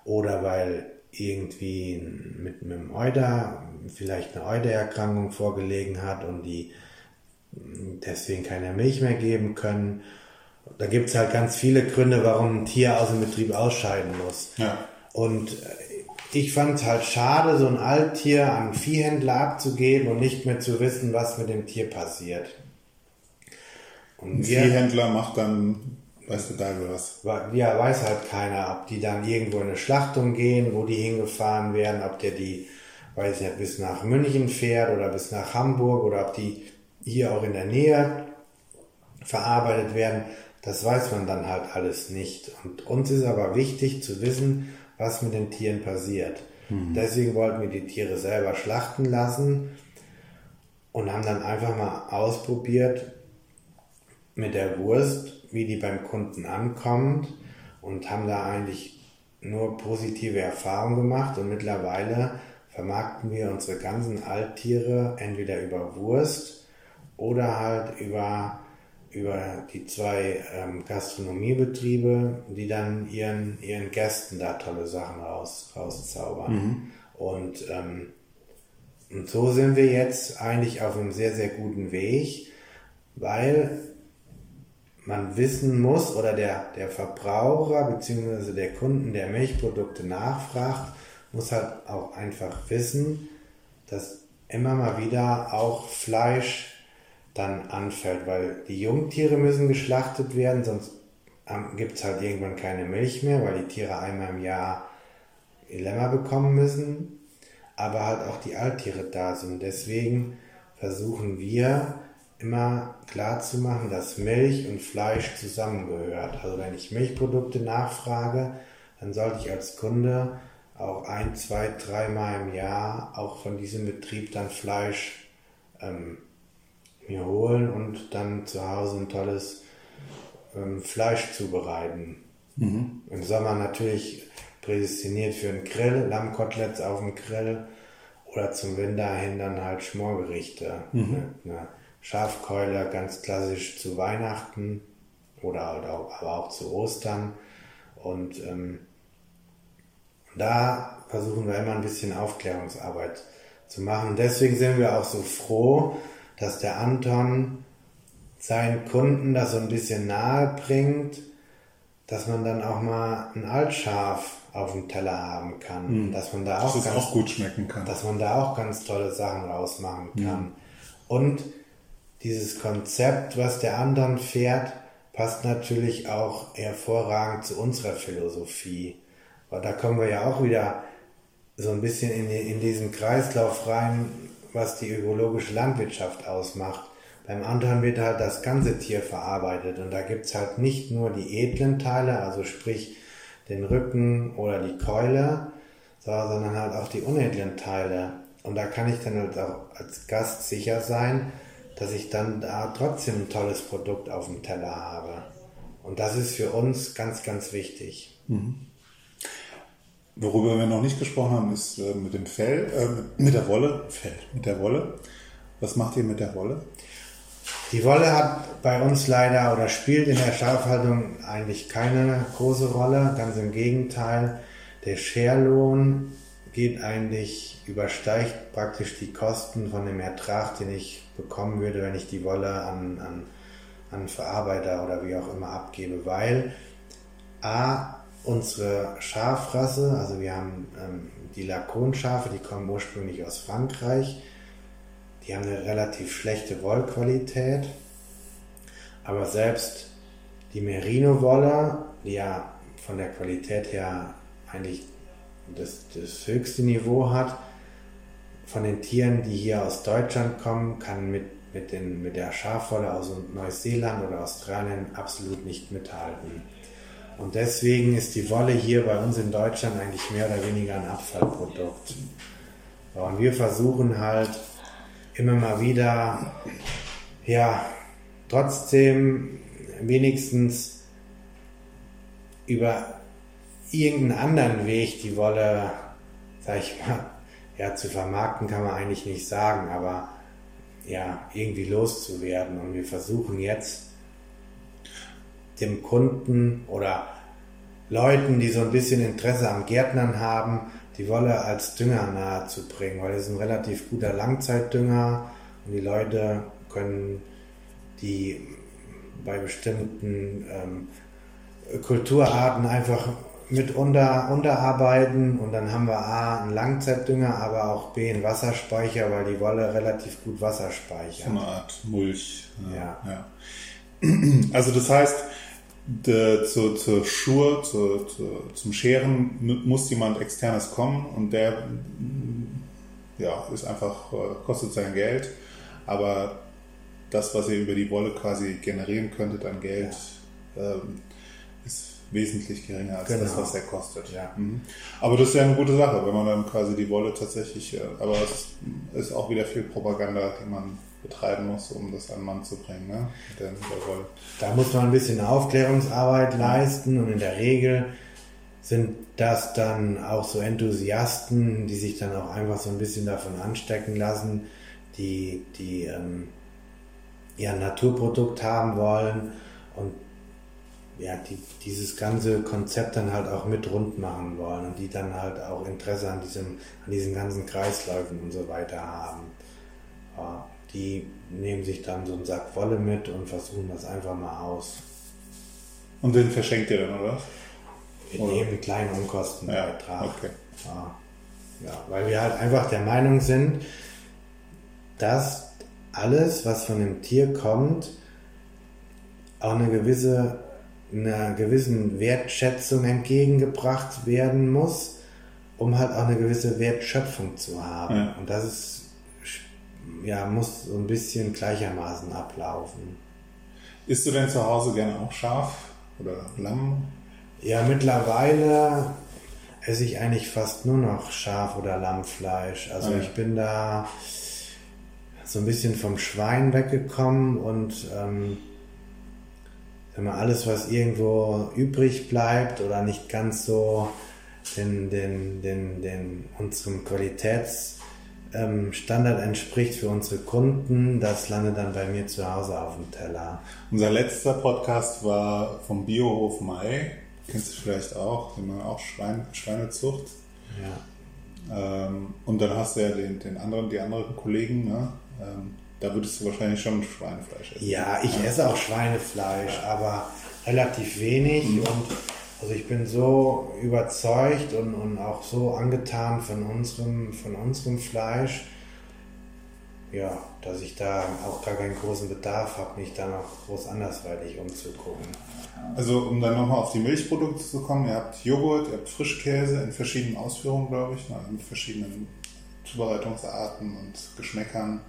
oder weil irgendwie mit, mit einem Euder vielleicht eine Eudererkrankung vorgelegen hat und die deswegen keine Milch mehr geben können. Da gibt es halt ganz viele Gründe, warum ein Tier aus dem Betrieb ausscheiden muss. Ja. Und ich fand es halt schade, so ein Alttier an einen Viehhändler abzugeben und nicht mehr zu wissen, was mit dem Tier passiert. Und ein Viehhändler macht dann Weißt du da was? Ja, weiß halt keiner, ob die dann irgendwo in eine Schlachtung gehen, wo die hingefahren werden, ob der die, weiß ich nicht, bis nach München fährt oder bis nach Hamburg oder ob die hier auch in der Nähe verarbeitet werden. Das weiß man dann halt alles nicht. Und uns ist aber wichtig zu wissen, was mit den Tieren passiert. Mhm. Deswegen wollten wir die Tiere selber schlachten lassen und haben dann einfach mal ausprobiert mit der Wurst, wie die beim Kunden ankommt und haben da eigentlich nur positive Erfahrungen gemacht und mittlerweile vermarkten wir unsere ganzen Alttiere entweder über Wurst oder halt über, über die zwei ähm, Gastronomiebetriebe, die dann ihren, ihren Gästen da tolle Sachen raus, rauszaubern. Mhm. Und, ähm, und so sind wir jetzt eigentlich auf einem sehr, sehr guten Weg, weil man wissen muss oder der, der Verbraucher bzw. der Kunden, der Milchprodukte nachfragt, muss halt auch einfach wissen, dass immer mal wieder auch Fleisch dann anfällt, weil die Jungtiere müssen geschlachtet werden, sonst gibt es halt irgendwann keine Milch mehr, weil die Tiere einmal im Jahr Lämmer bekommen müssen, aber halt auch die Alttiere da sind. Deswegen versuchen wir immer klar zu machen, dass Milch und Fleisch zusammengehört. Also wenn ich Milchprodukte nachfrage, dann sollte ich als Kunde auch ein, zwei, dreimal im Jahr auch von diesem Betrieb dann Fleisch ähm, mir holen und dann zu Hause ein tolles ähm, Fleisch zubereiten. Mhm. Im Sommer natürlich prädestiniert für einen Grill, Lammkoteletts auf dem Grill oder zum Winter hin dann halt Schmorgerichte. Mhm. Ne, Schafkeule ganz klassisch zu Weihnachten oder, oder aber auch zu Ostern. Und ähm, da versuchen wir immer ein bisschen Aufklärungsarbeit zu machen. Deswegen sind wir auch so froh, dass der Anton seinen Kunden das so ein bisschen nahe bringt, dass man dann auch mal ein Altschaf auf dem Teller haben kann, mhm. dass man da auch, ganz, auch gut schmecken kann, dass man da auch ganz tolle Sachen rausmachen kann. Mhm. Und dieses Konzept, was der anderen fährt, passt natürlich auch hervorragend zu unserer Philosophie. Weil da kommen wir ja auch wieder so ein bisschen in, in diesen Kreislauf rein, was die ökologische Landwirtschaft ausmacht. Beim anderen wird halt das ganze Tier verarbeitet und da gibt es halt nicht nur die edlen Teile, also sprich den Rücken oder die Keule, sondern halt auch die unedlen Teile. Und da kann ich dann halt auch als Gast sicher sein, dass ich dann da trotzdem ein tolles Produkt auf dem Teller habe. Und das ist für uns ganz, ganz wichtig. Mhm. Worüber wir noch nicht gesprochen haben, ist äh, mit dem Fell, äh, mit der Wolle, Fell, mit der Wolle. Was macht ihr mit der Wolle? Die Wolle hat bei uns leider oder spielt in der Schafhaltung eigentlich keine große Rolle. Ganz im Gegenteil, der Scherlohn geht eigentlich, übersteigt praktisch die Kosten von dem Ertrag, den ich bekommen würde, wenn ich die Wolle an, an, an Verarbeiter oder wie auch immer abgebe, weil A, unsere Schafrasse, also wir haben ähm, die Lacon-Schafe, die kommen ursprünglich aus Frankreich, die haben eine relativ schlechte Wollqualität, aber selbst die Merino-Wolle, die ja von der Qualität her eigentlich das, das höchste Niveau hat, von den Tieren, die hier aus Deutschland kommen, kann mit, mit, den, mit der Schafwolle aus Neuseeland oder Australien absolut nicht mithalten. Und deswegen ist die Wolle hier bei uns in Deutschland eigentlich mehr oder weniger ein Abfallprodukt. Und wir versuchen halt immer mal wieder, ja, trotzdem wenigstens über irgendeinen anderen Weg die Wolle, sag ich mal, ja, zu vermarkten kann man eigentlich nicht sagen, aber ja, irgendwie loszuwerden. Und wir versuchen jetzt dem Kunden oder Leuten, die so ein bisschen Interesse am Gärtnern haben, die Wolle als Dünger nahe zu bringen, weil es ein relativ guter Langzeitdünger und die Leute können die bei bestimmten ähm, Kulturarten einfach mit unter, unterarbeiten und dann haben wir A einen Langzeitdünger, aber auch B einen Wasserspeicher, weil die Wolle relativ gut Wasser speichert. So eine Art Mulch. Ja. ja. Also das heißt, de, zu, zur Schur, zu, zu, zum Scheren muss jemand externes kommen und der ja, ist einfach, äh, kostet sein Geld, aber das, was ihr über die Wolle quasi generieren könntet an Geld, ja. ähm, ist wesentlich geringer als genau. das, was er kostet. Ja. Mhm. Aber das ist ja eine gute Sache, wenn man dann quasi die Wolle tatsächlich, äh, aber es ist auch wieder viel Propaganda, die man betreiben muss, um das an Mann zu bringen. Ne? Der, der da muss man ein bisschen Aufklärungsarbeit leisten und in der Regel sind das dann auch so Enthusiasten, die sich dann auch einfach so ein bisschen davon anstecken lassen, die, die ähm, ein Naturprodukt haben wollen und ja, die dieses ganze Konzept dann halt auch mit rund machen wollen und die dann halt auch Interesse an diesem, an diesen ganzen Kreisläufen und so weiter haben. Ja die nehmen sich dann so einen Sack Wolle mit und versuchen das einfach mal aus. Und den verschenkt ihr dann, oder? Wir oder? nehmen einen kleinen Unkostenbeitrag. Ja, okay. Ja. ja, weil wir halt einfach der Meinung sind, dass alles, was von dem Tier kommt, auch eine gewisse, einer gewissen Wertschätzung entgegengebracht werden muss, um halt auch eine gewisse Wertschöpfung zu haben. Ja. Und das ist ja, muss so ein bisschen gleichermaßen ablaufen. Isst du denn zu Hause gerne auch Schaf oder Lamm? Ja, mittlerweile esse ich eigentlich fast nur noch Schaf- oder Lammfleisch. Also ah, ja. ich bin da so ein bisschen vom Schwein weggekommen und ähm, alles, was irgendwo übrig bleibt oder nicht ganz so den, den, den, den unserem Qualitäts ähm, Standard entspricht für unsere Kunden, das landet dann bei mir zu Hause auf dem Teller. Unser letzter Podcast war vom Biohof Mai. Kennst du vielleicht auch, den man auch Schwein, Schweinezucht. Ja. Ähm, und dann hast du ja den, den anderen, die anderen Kollegen, ne? Ähm, da würdest du wahrscheinlich schon Schweinefleisch essen. Ja, ich esse auch Schweinefleisch, aber relativ wenig mhm. und also ich bin so überzeugt und, und auch so angetan von unserem, von unserem Fleisch, ja, dass ich da auch gar keinen großen Bedarf habe, mich da noch groß andersweitig umzugucken. Also um dann nochmal auf die Milchprodukte zu kommen, ihr habt Joghurt, ihr habt Frischkäse in verschiedenen Ausführungen, glaube ich, ne, in verschiedenen Zubereitungsarten und Geschmäckern.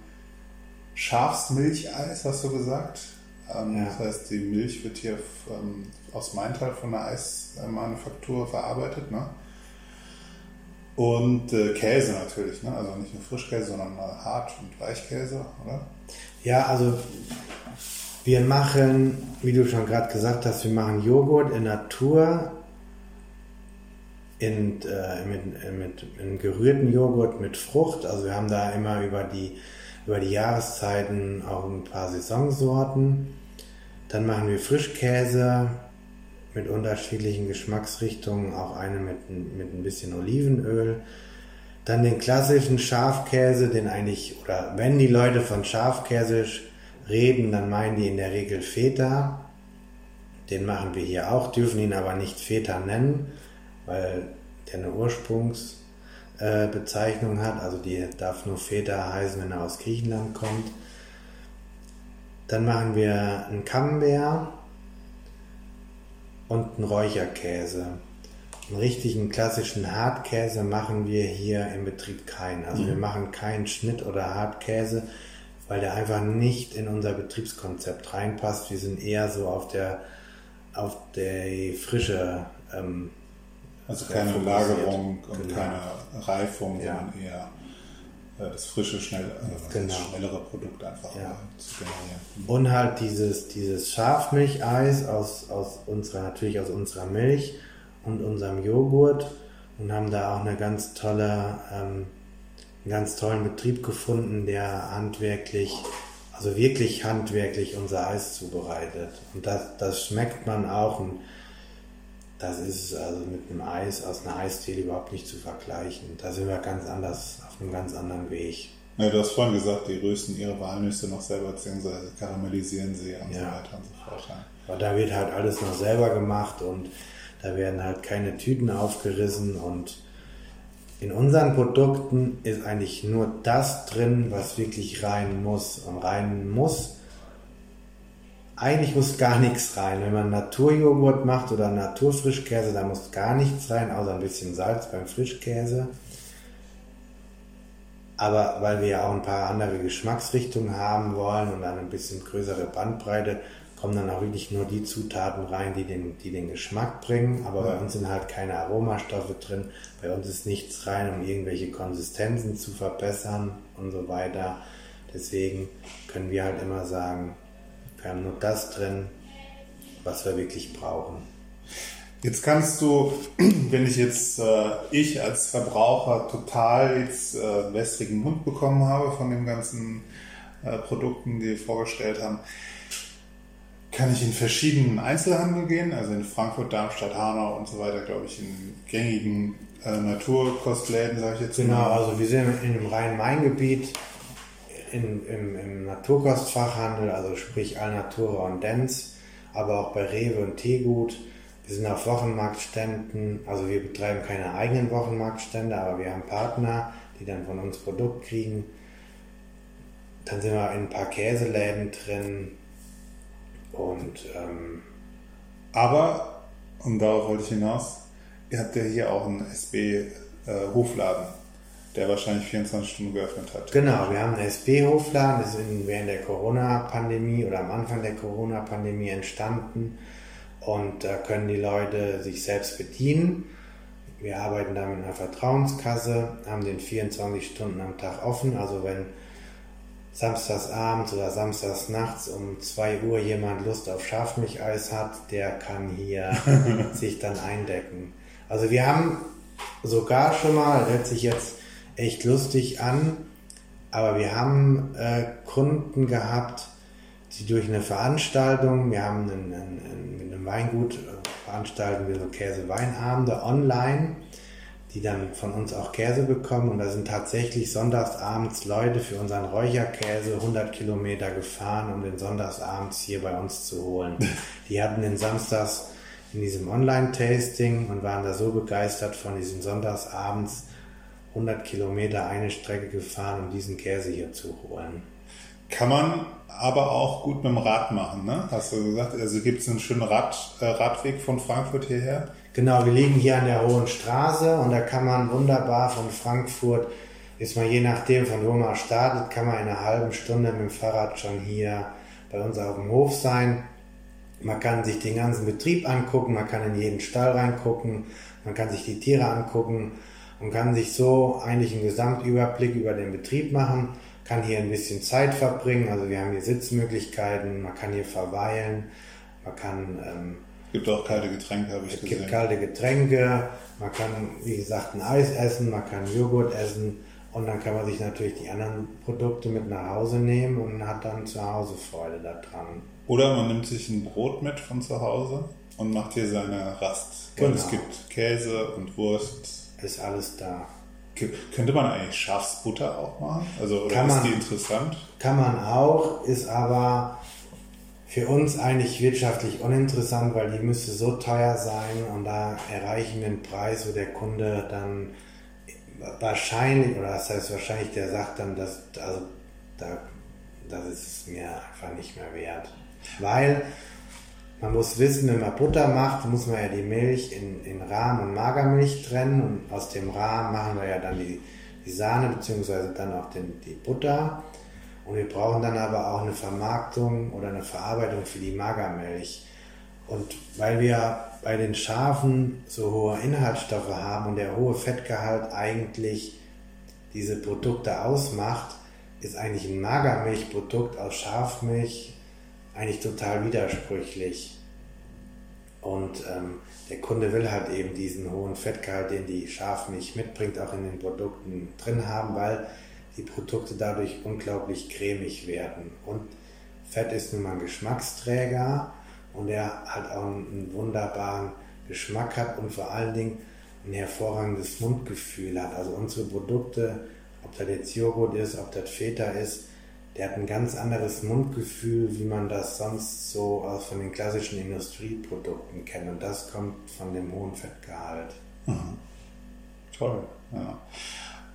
Schafsmilcheis, hast du gesagt? Ähm, ja. Das heißt, die Milch wird hier ähm, aus Maintal von der Eismanufaktur verarbeitet. Ne? Und äh, Käse natürlich, ne? also nicht nur Frischkäse, sondern Hart- und Weichkäse, oder? Ja, also wir machen, wie du schon gerade gesagt hast, wir machen Joghurt in Natur in, äh, mit, mit, in gerührten Joghurt mit Frucht. Also wir haben da immer über die, über die Jahreszeiten auch ein paar Saisonsorten. Dann machen wir Frischkäse mit unterschiedlichen Geschmacksrichtungen, auch eine mit, mit ein bisschen Olivenöl. Dann den klassischen Schafkäse, den eigentlich, oder wenn die Leute von Schafkäse reden, dann meinen die in der Regel Feta. Den machen wir hier auch, dürfen ihn aber nicht Feta nennen, weil der eine Ursprungsbezeichnung äh, hat. Also die darf nur Feta heißen, wenn er aus Griechenland kommt. Dann machen wir einen Camembert und einen Räucherkäse. Einen richtigen klassischen Hartkäse machen wir hier im Betrieb keinen. Also mhm. wir machen keinen Schnitt oder Hartkäse, weil der einfach nicht in unser Betriebskonzept reinpasst. Wir sind eher so auf der auf der frische ähm, also keine Lagerung und genau. keine Reifung, ja. sondern eher äh, das frische, schnell, äh, genau. das schnellere Produkt einfach ja. Zu generieren. Und halt dieses, dieses Schafmilcheis aus, aus unserer, natürlich aus unserer Milch und unserem Joghurt und haben da auch eine ganz tolle, ähm, einen ganz tollen Betrieb gefunden, der handwerklich, also wirklich handwerklich unser Eis zubereitet. Und das, das schmeckt man auch. Und das ist also mit einem Eis aus einer Eisdiele überhaupt nicht zu vergleichen. Da sind wir ganz anders, auf einem ganz anderen Weg. Ja, du hast vorhin gesagt, die rösten ihre Walnüsse noch selber, beziehungsweise karamellisieren sie und ja. so weiter und so fort. Aber da wird halt alles noch selber gemacht und da werden halt keine Tüten aufgerissen und in unseren Produkten ist eigentlich nur das drin, was wirklich rein muss. Und rein muss, eigentlich muss gar nichts rein. Wenn man Naturjoghurt macht oder Naturfrischkäse, da muss gar nichts rein, außer ein bisschen Salz beim Frischkäse. Aber weil wir ja auch ein paar andere Geschmacksrichtungen haben wollen und dann ein bisschen größere Bandbreite, kommen dann auch wirklich nur die Zutaten rein, die den, die den Geschmack bringen. Aber bei uns sind halt keine Aromastoffe drin. Bei uns ist nichts rein, um irgendwelche Konsistenzen zu verbessern und so weiter. Deswegen können wir halt immer sagen, wir haben nur das drin, was wir wirklich brauchen. Jetzt kannst du, wenn ich jetzt, äh, ich als Verbraucher total jetzt äh, wässrigen Mund bekommen habe von den ganzen äh, Produkten, die wir vorgestellt haben, kann ich in verschiedenen Einzelhandel gehen, also in Frankfurt, Darmstadt, Hanau und so weiter, glaube ich, in gängigen äh, Naturkostläden, sage ich jetzt Genau, mal. also wir sind in dem Rhein-Main-Gebiet im, im Naturkostfachhandel, also sprich Alnatura und Dens, aber auch bei Rewe und Teegut. Wir sind auf Wochenmarktständen, also wir betreiben keine eigenen Wochenmarktstände, aber wir haben Partner, die dann von uns Produkt kriegen. Dann sind wir in ein paar Käseläden drin, und ähm, aber, und darauf wollte ich hinaus, ihr habt ja hier auch einen SB-Hofladen, äh, der wahrscheinlich 24 Stunden geöffnet hat. Genau, wir haben einen SB-Hofladen, das ist während der Corona-Pandemie oder am Anfang der Corona-Pandemie entstanden. Und da können die Leute sich selbst bedienen. Wir arbeiten da mit einer Vertrauenskasse, haben den 24 Stunden am Tag offen. Also wenn samstagsabends oder samstagsnachts um 2 Uhr jemand Lust auf Schafmilcheis hat, der kann hier sich dann eindecken. Also wir haben sogar schon mal, hört sich jetzt echt lustig an, aber wir haben äh, Kunden gehabt, die durch eine Veranstaltung, wir haben einen, einen, mit einem Weingut äh, veranstalten wir so Käse-Weinabende online die dann von uns auch Käse bekommen. Und da sind tatsächlich sonntagsabends Leute für unseren Räucherkäse 100 Kilometer gefahren, um den sonntagsabends hier bei uns zu holen. Die hatten den Samstags in diesem Online-Tasting und waren da so begeistert von diesen sonntagsabends 100 Kilometer eine Strecke gefahren, um diesen Käse hier zu holen. Kann man aber auch gut mit dem Rad machen, ne? Hast du gesagt? Also gibt es einen schönen Rad, äh, Radweg von Frankfurt hierher? Genau, wir liegen hier an der Hohen Straße und da kann man wunderbar von Frankfurt, ist man je nachdem von wo man startet, kann man in einer halben Stunde mit dem Fahrrad schon hier bei uns auf dem Hof sein. Man kann sich den ganzen Betrieb angucken, man kann in jeden Stall reingucken, man kann sich die Tiere angucken und kann sich so eigentlich einen Gesamtüberblick über den Betrieb machen, kann hier ein bisschen Zeit verbringen, also wir haben hier Sitzmöglichkeiten, man kann hier verweilen, man kann ähm, Gibt auch kalte Getränke, habe ich Es gesehen. gibt kalte Getränke, man kann, wie gesagt, ein Eis essen, man kann Joghurt essen und dann kann man sich natürlich die anderen Produkte mit nach Hause nehmen und hat dann zu Hause Freude daran. Oder man nimmt sich ein Brot mit von zu Hause und macht hier seine Rast. Genau. es gibt Käse und Wurst. Ist alles da. Könnte man eigentlich Schafsbutter auch machen? Also, oder Kann ist man. die interessant? Kann man auch, ist aber für uns eigentlich wirtschaftlich uninteressant, weil die müsste so teuer sein und da erreichen wir einen Preis, wo der Kunde dann wahrscheinlich, oder das heißt wahrscheinlich, der sagt dann, dass, also, da, das ist es mir einfach nicht mehr wert. Weil man muss wissen, wenn man Butter macht, muss man ja die Milch in, in Rahm und Magermilch trennen und aus dem Rahm machen wir ja dann die, die Sahne beziehungsweise dann auch den, die Butter. Und wir brauchen dann aber auch eine Vermarktung oder eine Verarbeitung für die Magermilch. Und weil wir bei den Schafen so hohe Inhaltsstoffe haben und der hohe Fettgehalt eigentlich diese Produkte ausmacht, ist eigentlich ein Magermilchprodukt aus Schafmilch eigentlich total widersprüchlich. Und ähm, der Kunde will halt eben diesen hohen Fettgehalt, den die Schafmilch mitbringt, auch in den Produkten drin haben, weil die Produkte dadurch unglaublich cremig werden. Und Fett ist nun mal ein Geschmacksträger und er halt auch einen wunderbaren Geschmack hat und vor allen Dingen ein hervorragendes Mundgefühl hat. Also unsere Produkte, ob das jetzt Joghurt ist, ob das Feta ist, der hat ein ganz anderes Mundgefühl, wie man das sonst so aus von den klassischen Industrieprodukten kennt. Und das kommt von dem hohen Fettgehalt. Toll, ja.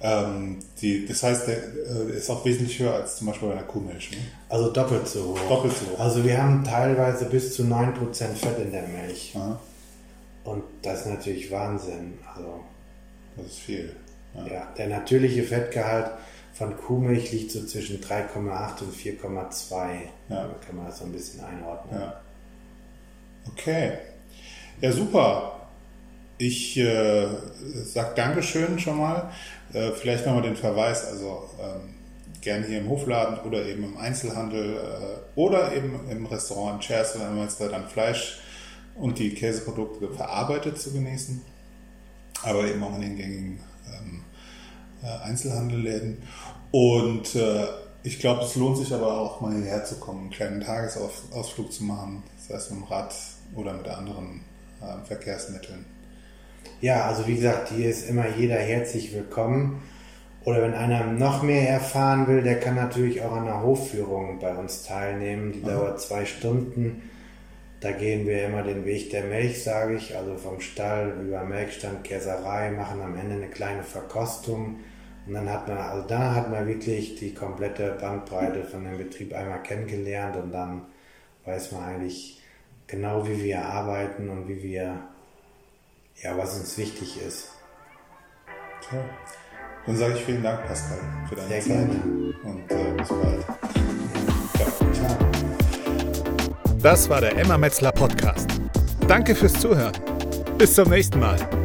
Ähm, die, das heißt, der äh, ist auch wesentlich höher als zum Beispiel bei einer Kuhmilch. Ne? Also doppelt so hoch. Doppelt so hoch. Also wir haben teilweise bis zu 9% Fett in der Milch. Ja, Und das ist natürlich Wahnsinn. Also das ist viel. Ja. ja, der natürliche Fettgehalt von Kuhmilch liegt so zwischen 3,8 und 4,2. Ja. Da kann man das so ein bisschen einordnen. Ja. Okay. Ja, super. Ich äh, sag Dankeschön schon mal. Äh, vielleicht nochmal den Verweis, also ähm, gern hier im Hofladen oder eben im Einzelhandel äh, oder eben im Restaurant Chairs oder Metzger dann Fleisch und die Käseprodukte verarbeitet zu genießen, aber eben auch in den gängigen ähm, äh, Einzelhandelläden. Und äh, ich glaube, es lohnt sich aber auch mal hierher zu kommen, einen kleinen Tagesausflug zu machen, sei es mit dem Rad oder mit anderen äh, Verkehrsmitteln. Ja, also wie gesagt, hier ist immer jeder herzlich willkommen. Oder wenn einer noch mehr erfahren will, der kann natürlich auch an einer Hofführung bei uns teilnehmen. Die dauert zwei Stunden. Da gehen wir immer den Weg der Milch, sage ich, also vom Stall über Melkstand, Käserei, machen am Ende eine kleine Verkostung. Und dann hat man, also da hat man wirklich die komplette Bandbreite von dem Betrieb einmal kennengelernt und dann weiß man eigentlich genau, wie wir arbeiten und wie wir, ja, was uns wichtig ist. Toll. Dann sage ich vielen Dank, Pascal, für deine Sehr Zeit. gerne. Und äh, bis bald. Ciao. Ciao. Das war der Emma Metzler Podcast. Danke fürs Zuhören. Bis zum nächsten Mal.